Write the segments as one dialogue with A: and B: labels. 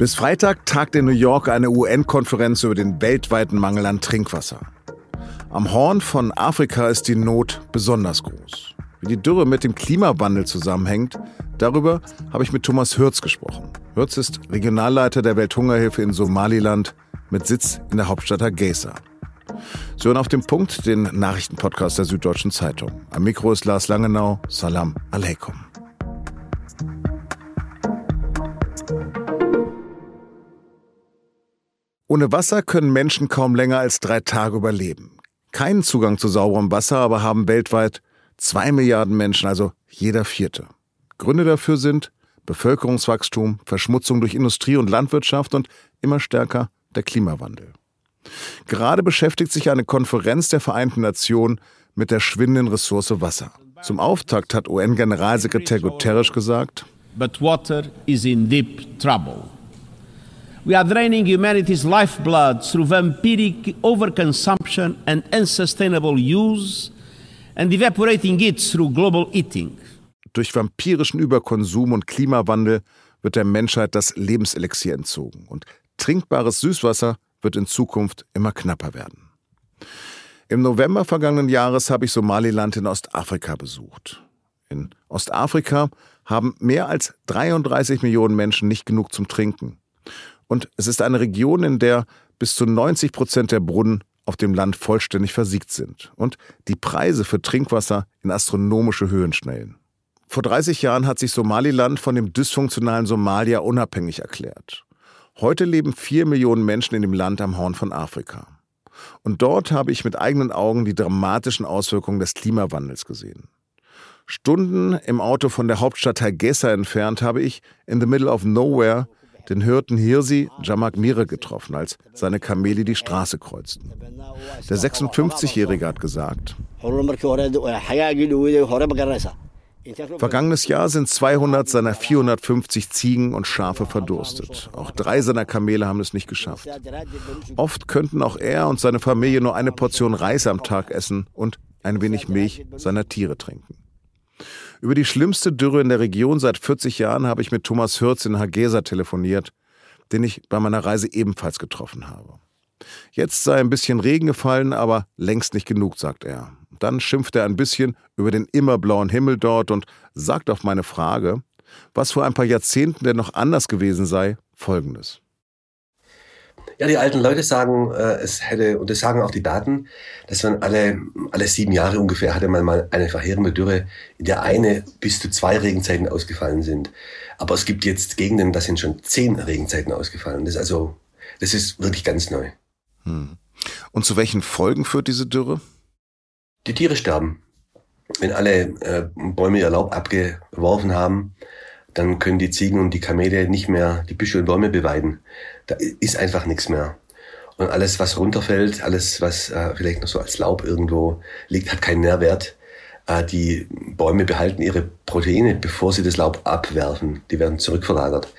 A: Bis Freitag tagt in New York eine UN-Konferenz über den weltweiten Mangel an Trinkwasser. Am Horn von Afrika ist die Not besonders groß. Wie die Dürre mit dem Klimawandel zusammenhängt, darüber habe ich mit Thomas Hürz gesprochen. Hürz ist Regionalleiter der Welthungerhilfe in Somaliland mit Sitz in der Hauptstadt Hargeisa. Sie hören auf dem Punkt den Nachrichtenpodcast der Süddeutschen Zeitung. Am Mikro ist Lars Langenau. Salam Aleikum. Ohne Wasser können Menschen kaum länger als drei Tage überleben. Keinen Zugang zu sauberem Wasser aber haben weltweit zwei Milliarden Menschen, also jeder Vierte. Gründe dafür sind Bevölkerungswachstum, Verschmutzung durch Industrie und Landwirtschaft und immer stärker der Klimawandel. Gerade beschäftigt sich eine Konferenz der Vereinten Nationen mit der schwindenden Ressource Wasser. Zum Auftakt hat UN-Generalsekretär Guterres gesagt, But water is in deep trouble. We are draining humanity's lifeblood through vampiric overconsumption and unsustainable use and evaporating it through global eating. Durch vampirischen Überkonsum und Klimawandel wird der Menschheit das Lebenselixier entzogen und trinkbares Süßwasser wird in Zukunft immer knapper werden. Im November vergangenen Jahres habe ich Somaliland in Ostafrika besucht. In Ostafrika haben mehr als 33 Millionen Menschen nicht genug zum Trinken. Und es ist eine Region, in der bis zu 90 Prozent der Brunnen auf dem Land vollständig versiegt sind und die Preise für Trinkwasser in astronomische Höhen schnellen. Vor 30 Jahren hat sich Somaliland von dem dysfunktionalen Somalia unabhängig erklärt. Heute leben vier Millionen Menschen in dem Land am Horn von Afrika. Und dort habe ich mit eigenen Augen die dramatischen Auswirkungen des Klimawandels gesehen. Stunden im Auto von der Hauptstadt Hargeisa entfernt habe ich in the middle of nowhere den Hirten Hirsi Jamak Mire getroffen, als seine Kamele die Straße kreuzten. Der 56-Jährige hat gesagt, Vergangenes Jahr sind 200 seiner 450 Ziegen und Schafe verdurstet. Auch drei seiner Kamele haben es nicht geschafft. Oft könnten auch er und seine Familie nur eine Portion Reis am Tag essen und ein wenig Milch seiner Tiere trinken. Über die schlimmste Dürre in der Region seit 40 Jahren habe ich mit Thomas Hürz in Hargesa telefoniert, den ich bei meiner Reise ebenfalls getroffen habe. Jetzt sei ein bisschen Regen gefallen, aber längst nicht genug, sagt er. Dann schimpft er ein bisschen über den immerblauen Himmel dort und sagt auf meine Frage, was vor ein paar Jahrzehnten denn noch anders gewesen sei, Folgendes.
B: Ja, die alten Leute sagen, äh, es hätte, und das sagen auch die Daten, dass man alle, alle sieben Jahre ungefähr hatte man mal eine verheerende Dürre, in der eine bis zu zwei Regenzeiten ausgefallen sind. Aber es gibt jetzt Gegenden, da sind schon zehn Regenzeiten ausgefallen. Das ist also, das ist wirklich ganz neu.
A: Hm. Und zu welchen Folgen führt diese Dürre?
B: Die Tiere sterben. Wenn alle äh, Bäume ihr Laub abgeworfen haben, dann können die Ziegen und die Kamele nicht mehr die Büsche und Bäume beweiden. Da ist einfach nichts mehr. Und alles, was runterfällt, alles, was äh, vielleicht noch so als Laub irgendwo liegt, hat keinen Nährwert. Äh, die Bäume behalten ihre Proteine, bevor sie das Laub abwerfen. Die werden zurückverlagert.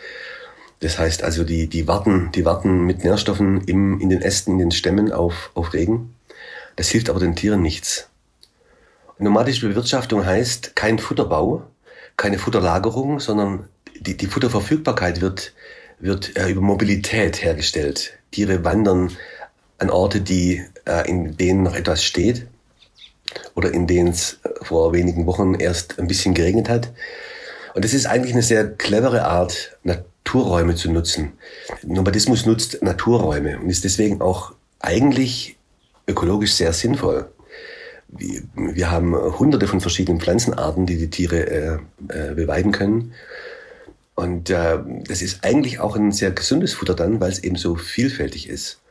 B: Das heißt also, die, die warten, die warten mit Nährstoffen im, in den Ästen, in den Stämmen auf, auf Regen. Das hilft aber den Tieren nichts. Nomadische Bewirtschaftung heißt kein Futterbau, keine Futterlagerung, sondern die, die Futterverfügbarkeit wird, wird äh, über Mobilität hergestellt. Tiere wandern an Orte, die, äh, in denen noch etwas steht oder in denen es äh, vor wenigen Wochen erst ein bisschen geregnet hat. Und das ist eigentlich eine sehr clevere Art, Naturräume zu nutzen. Nomadismus nutzt Naturräume und ist deswegen auch eigentlich ökologisch sehr sinnvoll wir, haben hunderte von verschiedenen Pflanzenarten, die die Tiere äh, äh, beweiden können. Und äh, das ist eigentlich auch ein sehr gesundes Futter dann, weil es eben so vielfältig ist.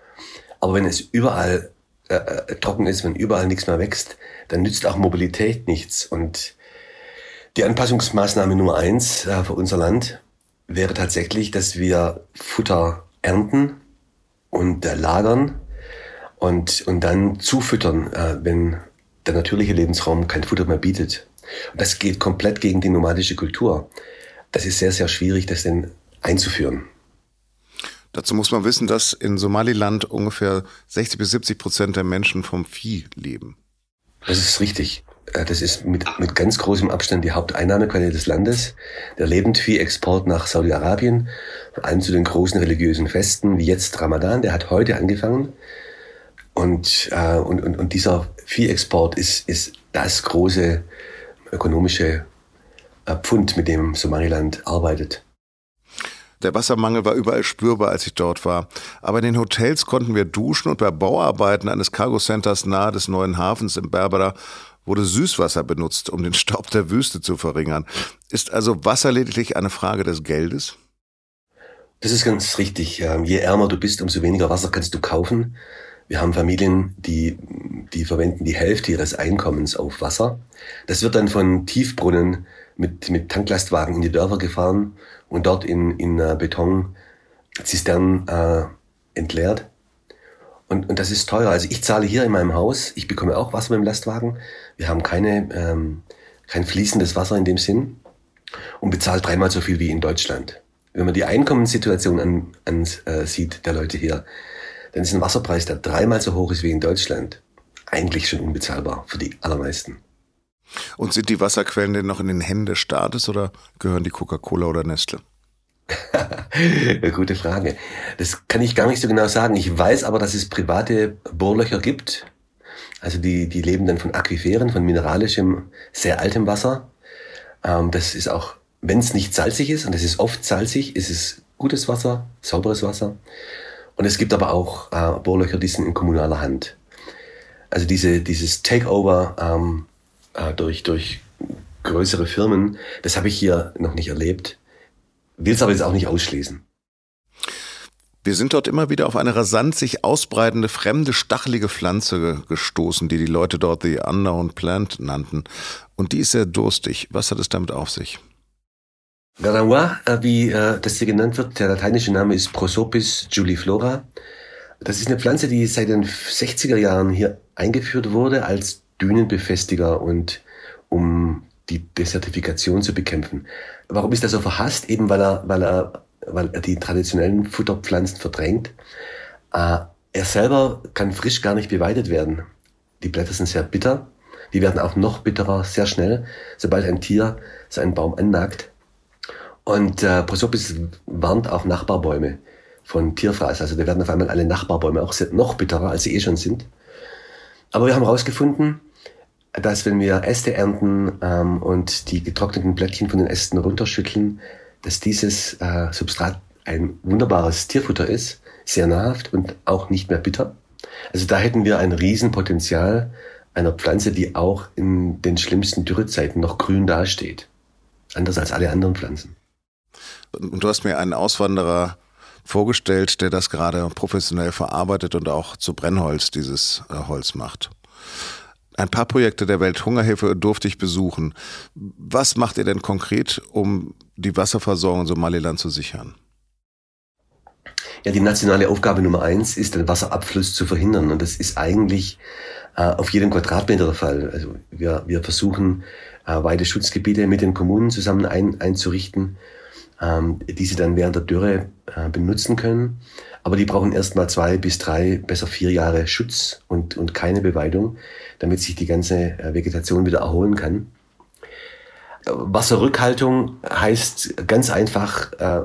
B: Aber wenn es überall äh, äh, trocken ist, wenn überall nichts mehr wächst, dann nützt auch Mobilität nichts. Und die Anpassungsmaßnahme Nummer eins äh, für unser Land wäre tatsächlich, dass wir Futter ernten und äh, lagern und, und dann zufüttern, äh, wenn der natürliche Lebensraum kein Futter mehr bietet. Und das geht komplett gegen die nomadische Kultur. Das ist sehr, sehr schwierig, das denn einzuführen.
A: Dazu muss man wissen, dass in Somaliland ungefähr 60 bis 70 Prozent der Menschen vom Vieh leben.
B: Das ist richtig. äh, das ist mit, mit ganz großem Abstand die Haupteinnahmequelle des Landes. Der Lebendvieh-Export nach Saudi-Arabien, vor allem zu den großen religiösen Festen, wie jetzt Ramadan, der hat heute angefangen. Und, äh, und, und, und dieser Viehexport ist, ist das große ökonomische äh, Pfund, mit dem Somaliland arbeitet.
A: Der Wassermangel war überall spürbar, als ich dort war. Aber in den Hotels konnten wir duschen und bei Bauarbeiten eines Cargo Centers nahe des neuen Hafens im Berbera wurde Süßwasser benutzt, um den Staub der Wüste zu verringern. Ist also Wasser lediglich eine Frage des Geldes?
B: Das ist ganz richtig. Ähm, je ärmer du bist, umso weniger Wasser kannst du kaufen. Wir haben Familien, die, die verwenden die Hälfte ihres Einkommens auf Wasser. Das wird dann von Tiefbrunnen mit, mit Tanklastwagen in die Dörfer gefahren und dort in, in äh, Betonzisternen äh, entleert. Und, und das ist teuer. Also ich zahle hier in meinem Haus, ich bekomme auch Wasser mit dem Lastwagen. Wir haben keine, ähm, kein fließendes Wasser in dem Sinn und bezahlt dreimal so viel wie in Deutschland. Wenn man die Einkommenssituation an, an, äh, der Leute hier, dann ist ein Wasserpreis, der dreimal so hoch ist wie in Deutschland, eigentlich schon unbezahlbar für die allermeisten.
A: Und sind die Wasserquellen denn noch in den Händen des Staates oder gehören die Coca-Cola oder Nestle?
B: Gute Frage. Das kann ich gar nicht so genau sagen. Ich weiß aber, dass es private Bohrlöcher gibt. Also die, die leben dann von Aquiferen, von mineralischem, sehr altem Wasser. Ähm, das ist auch, wenn es nicht salzig ist, und es ist oft salzig, ist es gutes Wasser, sauberes Wasser. Und es gibt aber auch äh, Bohrlöcher, die sind in kommunaler Hand. Also diese, dieses Takeover ähm, äh, durch, durch größere Firmen, das habe ich hier noch nicht erlebt, will es aber jetzt auch nicht ausschließen.
A: Wir sind dort immer wieder auf eine rasant sich ausbreitende fremde stachelige Pflanze gestoßen, die die Leute dort the unknown plant nannten. Und die ist sehr durstig. Was hat es damit auf sich?
B: Garanois, äh, wie äh, das hier genannt wird, der lateinische Name ist Prosopis juliflora. Das ist eine Pflanze, die seit den 60er Jahren hier eingeführt wurde als Dünenbefestiger und um die Desertifikation zu bekämpfen. Warum ist er so verhasst? Eben weil er, weil er, weil er die traditionellen Futterpflanzen verdrängt. Äh, er selber kann frisch gar nicht beweidet werden. Die Blätter sind sehr bitter. Die werden auch noch bitterer sehr schnell, sobald ein Tier so einen Baum annagt. Und äh, Prosopis warnt auch Nachbarbäume von Tierfraß. Also da werden auf einmal alle Nachbarbäume auch noch bitterer, als sie eh schon sind. Aber wir haben herausgefunden, dass wenn wir Äste ernten ähm, und die getrockneten Blättchen von den Ästen runterschütteln, dass dieses äh, Substrat ein wunderbares Tierfutter ist, sehr nahrhaft und auch nicht mehr bitter. Also da hätten wir ein Riesenpotenzial einer Pflanze, die auch in den schlimmsten Dürrezeiten noch grün dasteht. Anders als alle anderen Pflanzen.
A: Und du hast mir einen Auswanderer vorgestellt, der das gerade professionell verarbeitet und auch zu Brennholz dieses äh, Holz macht. Ein paar Projekte der Welthungerhilfe durfte ich besuchen. Was macht ihr denn konkret, um die Wasserversorgung in Somaliland zu sichern?
B: Ja, die nationale Aufgabe Nummer eins ist, den Wasserabfluss zu verhindern. Und das ist eigentlich äh, auf jedem Quadratmeter der Fall. Also wir, wir versuchen, äh, Weideschutzgebiete mit den Kommunen zusammen ein, einzurichten, die sie dann während der Dürre äh, benutzen können. Aber die brauchen erst mal zwei bis drei, besser vier Jahre Schutz und, und keine Beweidung, damit sich die ganze äh, Vegetation wieder erholen kann. Wasserrückhaltung heißt ganz einfach, äh,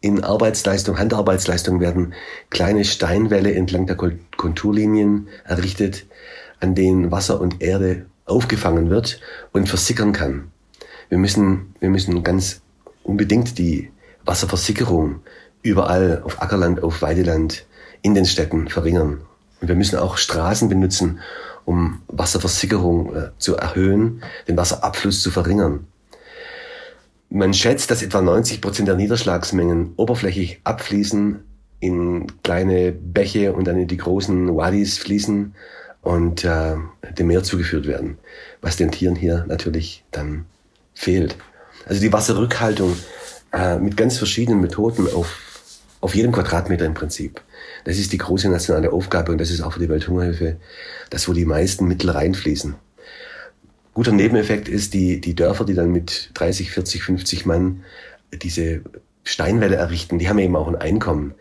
B: in Arbeitsleistung, Handarbeitsleistung werden kleine Steinwälle entlang der Konturlinien errichtet, an denen Wasser und Erde aufgefangen wird und versickern kann. Wir müssen, wir müssen ganz unbedingt die Wasserversickerung überall auf Ackerland, auf Weideland, in den Städten verringern. Und wir müssen auch Straßen benutzen, um Wasserversickerung äh, zu erhöhen, den Wasserabfluss zu verringern. Man schätzt, dass etwa 90 Prozent der Niederschlagsmengen oberflächlich abfließen, in kleine Bäche und dann in die großen Wadis fließen und äh, dem Meer zugeführt werden, was den Tieren hier natürlich dann fehlt. Also die Wasserrückhaltung äh, mit ganz verschiedenen Methoden auf, auf jedem Quadratmeter im Prinzip. Das ist die große nationale Aufgabe und das ist auch für die Welthungerhilfe das, wo die meisten Mittel reinfließen. Guter Nebeneffekt ist, die, die Dörfer, die dann mit 30, 40, 50 Mann diese Steinwälle errichten, die haben eben auch ein Einkommen.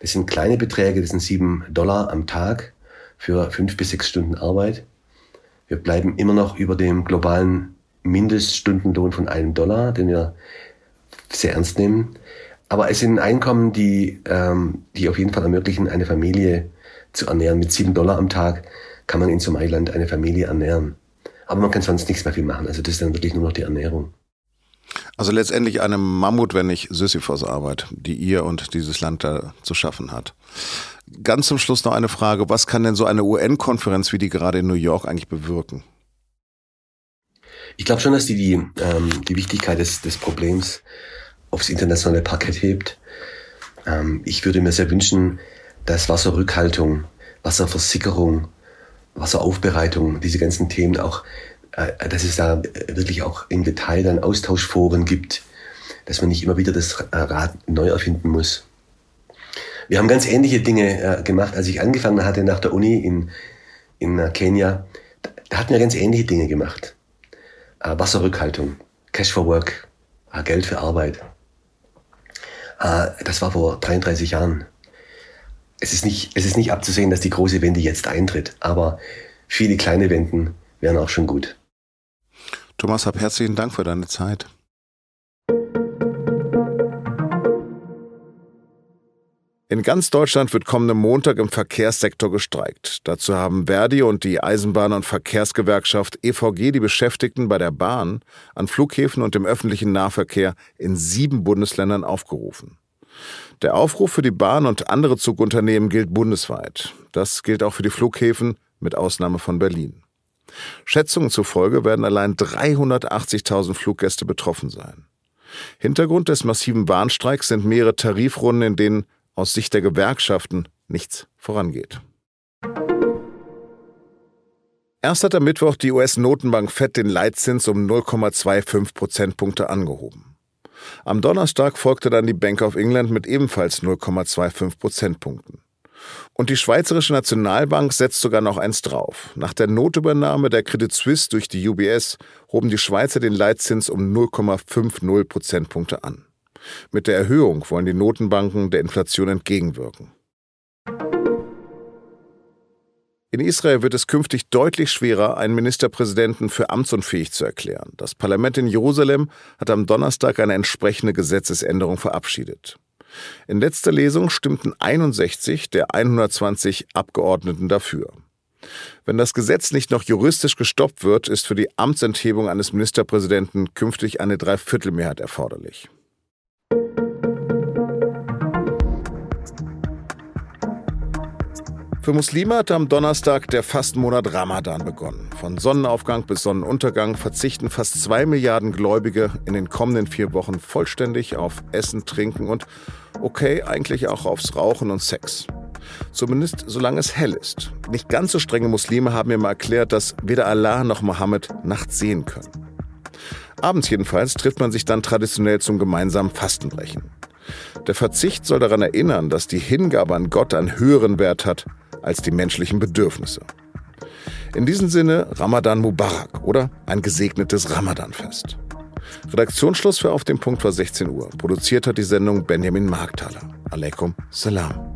B: Das sind kleine Beträge, das sind sieben Dollar am Tag für fünf bis sechs Stunden Arbeit. Wir bleiben immer noch über dem globalen Mindeststundenlohn von einem Dollar, den wir sehr ernst nehmen. Aber es sind Einkommen, die, ähm, die auf jeden Fall ermöglichen, eine Familie zu ernähren. Mit sieben Dollar am Tag kann man in Somaliland eine Familie ernähren. Aber man kann sonst nichts mehr viel machen. Also das ist dann wirklich nur noch die Ernährung.
A: Also letztendlich eine Mammut, wenn nicht Sisyphos-Arbeit, die ihr und dieses Land da zu schaffen hat. Ganz zum Schluss noch eine Frage. Was kann denn so eine UN-Konferenz wie die gerade in New York eigentlich bewirken?
B: Ich glaube schon, dass die die, ähm, die Wichtigkeit des, des Problems aufs internationale Parkett hebt. Ähm, ich würde mir sehr wünschen, dass Wasserrückhaltung, Wasserversickerung, Wasseraufbereitung, diese ganzen Themen auch, äh, dass es da wirklich auch im Detail dann Austauschforen gibt, dass man nicht immer wieder das Rad neu erfinden muss. Wir haben ganz ähnliche Dinge äh, gemacht, als ich angefangen hatte nach der Uni in, in äh, Kenia. Da hatten wir ganz ähnliche Dinge gemacht. Äh, Wasserrückhaltung, Cash for Work, äh, Geld für Arbeit. Äh, das war vor 33 Jahren. Es ist, nicht, es ist nicht abzusehen, dass die große Wende jetzt eintritt, aber viele kleine Wenden wären auch schon gut.
A: Thomas, hab herzlichen Dank für deine Zeit. In ganz Deutschland wird kommenden Montag im Verkehrssektor gestreikt. Dazu haben Verdi und die Eisenbahn- und Verkehrsgewerkschaft EVG die Beschäftigten bei der Bahn, an Flughäfen und im öffentlichen Nahverkehr in sieben Bundesländern aufgerufen. Der Aufruf für die Bahn und andere Zugunternehmen gilt bundesweit. Das gilt auch für die Flughäfen, mit Ausnahme von Berlin. Schätzungen zufolge werden allein 380.000 Fluggäste betroffen sein. Hintergrund des massiven Bahnstreiks sind mehrere Tarifrunden, in denen aus Sicht der Gewerkschaften nichts vorangeht. Erst hat am Mittwoch die US-Notenbank Fed den Leitzins um 0,25 Prozentpunkte angehoben. Am Donnerstag folgte dann die Bank of England mit ebenfalls 0,25 Prozentpunkten. Und die Schweizerische Nationalbank setzt sogar noch eins drauf. Nach der Notübernahme der Credit Suisse durch die UBS hoben die Schweizer den Leitzins um 0,50 Prozentpunkte an. Mit der Erhöhung wollen die Notenbanken der Inflation entgegenwirken. In Israel wird es künftig deutlich schwerer, einen Ministerpräsidenten für amtsunfähig zu erklären. Das Parlament in Jerusalem hat am Donnerstag eine entsprechende Gesetzesänderung verabschiedet. In letzter Lesung stimmten 61 der 120 Abgeordneten dafür. Wenn das Gesetz nicht noch juristisch gestoppt wird, ist für die Amtsenthebung eines Ministerpräsidenten künftig eine Dreiviertelmehrheit erforderlich. Für Muslime hat am Donnerstag der Fastenmonat Ramadan begonnen. Von Sonnenaufgang bis Sonnenuntergang verzichten fast zwei Milliarden Gläubige in den kommenden vier Wochen vollständig auf Essen, Trinken und, okay, eigentlich auch aufs Rauchen und Sex. Zumindest solange es hell ist. Nicht ganz so strenge Muslime haben mir mal erklärt, dass weder Allah noch Mohammed nachts sehen können. Abends jedenfalls trifft man sich dann traditionell zum gemeinsamen Fastenbrechen. Der Verzicht soll daran erinnern, dass die Hingabe an Gott einen höheren Wert hat als die menschlichen Bedürfnisse. In diesem Sinne Ramadan Mubarak oder ein gesegnetes Ramadanfest. Redaktionsschluss für Auf dem Punkt war 16 Uhr. Produziert hat die Sendung Benjamin Markthaler. Aleikum Salam.